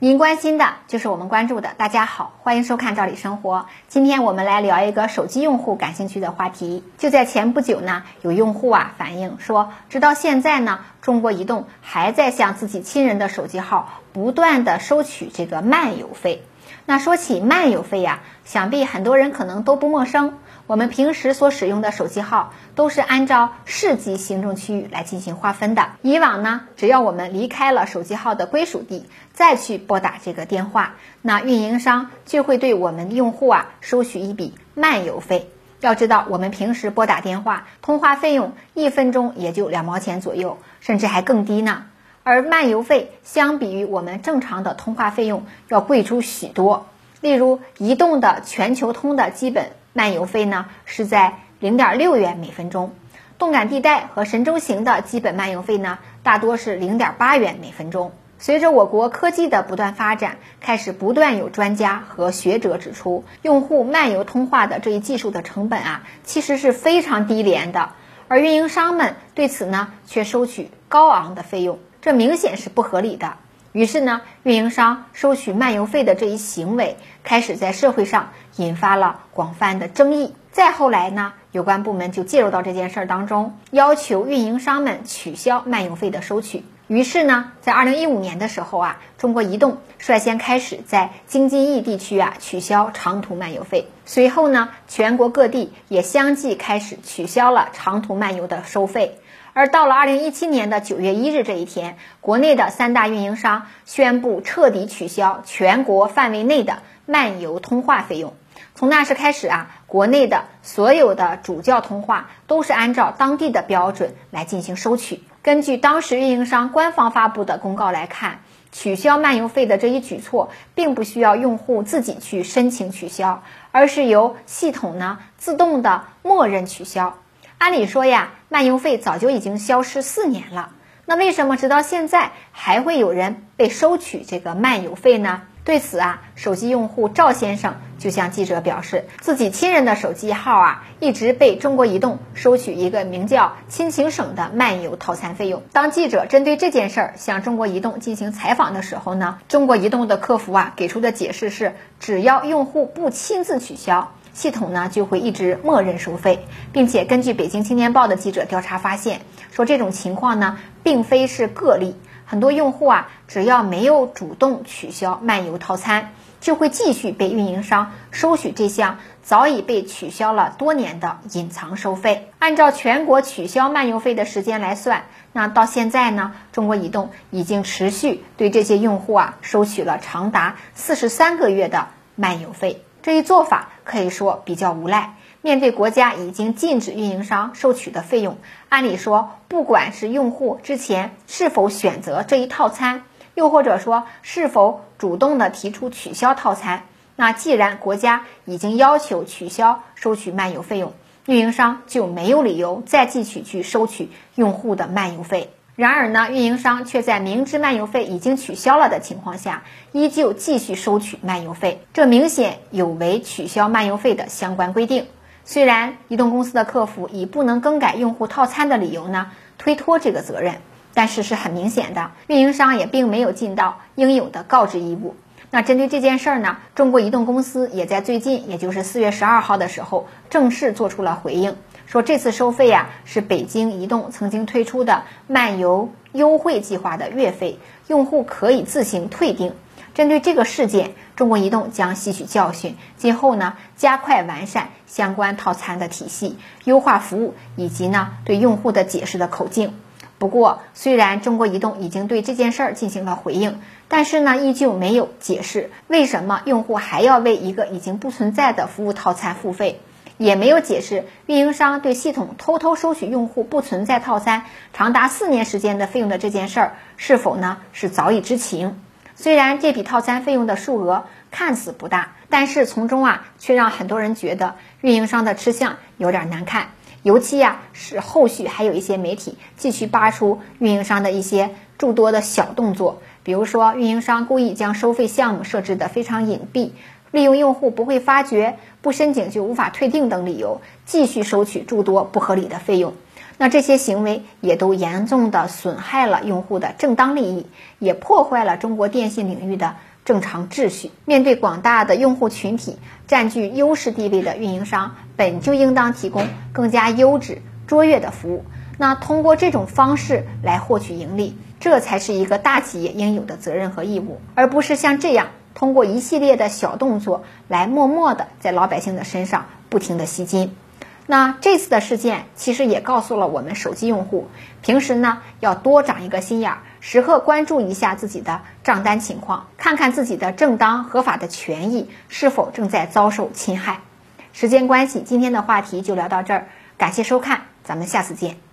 您关心的就是我们关注的。大家好，欢迎收看《赵理生活》。今天我们来聊一个手机用户感兴趣的话题。就在前不久呢，有用户啊反映说，直到现在呢，中国移动还在向自己亲人的手机号不断的收取这个漫游费。那说起漫游费呀，想必很多人可能都不陌生。我们平时所使用的手机号都是按照市级行政区域来进行划分的。以往呢，只要我们离开了手机号的归属地，再去拨打这个电话，那运营商就会对我们用户啊收取一笔漫游费。要知道，我们平时拨打电话通话费用一分钟也就两毛钱左右，甚至还更低呢。而漫游费相比于我们正常的通话费用要贵出许多。例如，移动的全球通的基本漫游费呢是在零点六元每分钟，动感地带和神州行的基本漫游费呢大多是零点八元每分钟。随着我国科技的不断发展，开始不断有专家和学者指出，用户漫游通话的这一技术的成本啊其实是非常低廉的，而运营商们对此呢却收取高昂的费用。这明显是不合理的。于是呢，运营商收取漫游费的这一行为开始在社会上引发了广泛的争议。再后来呢，有关部门就介入到这件事儿当中，要求运营商们取消漫游费的收取。于是呢，在二零一五年的时候啊，中国移动率先开始在京津冀地区啊取消长途漫游费。随后呢，全国各地也相继开始取消了长途漫游的收费。而到了二零一七年的九月一日这一天，国内的三大运营商宣布彻底取消全国范围内的漫游通话费用。从那时开始啊，国内的所有的主叫通话都是按照当地的标准来进行收取。根据当时运营商官方发布的公告来看，取消漫游费的这一举措，并不需要用户自己去申请取消，而是由系统呢自动的默认取消。按理说呀，漫游费早就已经消失四年了，那为什么直到现在还会有人被收取这个漫游费呢？对此啊，手机用户赵先生就向记者表示，自己亲人的手机号啊，一直被中国移动收取一个名叫“亲情省”的漫游套餐费用。当记者针对这件事儿向中国移动进行采访的时候呢，中国移动的客服啊给出的解释是，只要用户不亲自取消。系统呢就会一直默认收费，并且根据北京青年报的记者调查发现，说这种情况呢并非是个例，很多用户啊只要没有主动取消漫游套餐，就会继续被运营商收取这项早已被取消了多年的隐藏收费。按照全国取消漫游费的时间来算，那到现在呢，中国移动已经持续对这些用户啊收取了长达四十三个月的漫游费。这一做法可以说比较无赖。面对国家已经禁止运营商收取的费用，按理说，不管是用户之前是否选择这一套餐，又或者说是否主动的提出取消套餐，那既然国家已经要求取消收取漫游费用，运营商就没有理由再继续去收取用户的漫游费。然而呢，运营商却在明知漫游费已经取消了的情况下，依旧继续收取漫游费，这明显有违取消漫游费的相关规定。虽然移动公司的客服以不能更改用户套餐的理由呢推脱这个责任，但是是很明显的，运营商也并没有尽到应有的告知义务。那针对这件事儿呢，中国移动公司也在最近，也就是四月十二号的时候，正式做出了回应。说这次收费呀是北京移动曾经推出的漫游优惠计划的月费，用户可以自行退订。针对这个事件，中国移动将吸取教训，今后呢加快完善相关套餐的体系，优化服务以及呢对用户的解释的口径。不过，虽然中国移动已经对这件事儿进行了回应，但是呢依旧没有解释为什么用户还要为一个已经不存在的服务套餐付费。也没有解释运营商对系统偷偷收取用户不存在套餐长达四年时间的费用的这件事儿是否呢是早已知情？虽然这笔套餐费用的数额看似不大，但是从中啊却让很多人觉得运营商的吃相有点难看。尤其呀是后续还有一些媒体继续扒出运营商的一些诸多的小动作，比如说运营商故意将收费项目设置的非常隐蔽。利用用户不会发觉、不申请就无法退订等理由，继续收取诸多不合理的费用。那这些行为也都严重的损害了用户的正当利益，也破坏了中国电信领域的正常秩序。面对广大的用户群体，占据优势地位的运营商本就应当提供更加优质、卓越的服务。那通过这种方式来获取盈利，这才是一个大企业应有的责任和义务，而不是像这样通过一系列的小动作来默默的在老百姓的身上不停的吸金。那这次的事件其实也告诉了我们手机用户，平时呢要多长一个心眼儿，时刻关注一下自己的账单情况，看看自己的正当合法的权益是否正在遭受侵害。时间关系，今天的话题就聊到这儿，感谢收看，咱们下次见。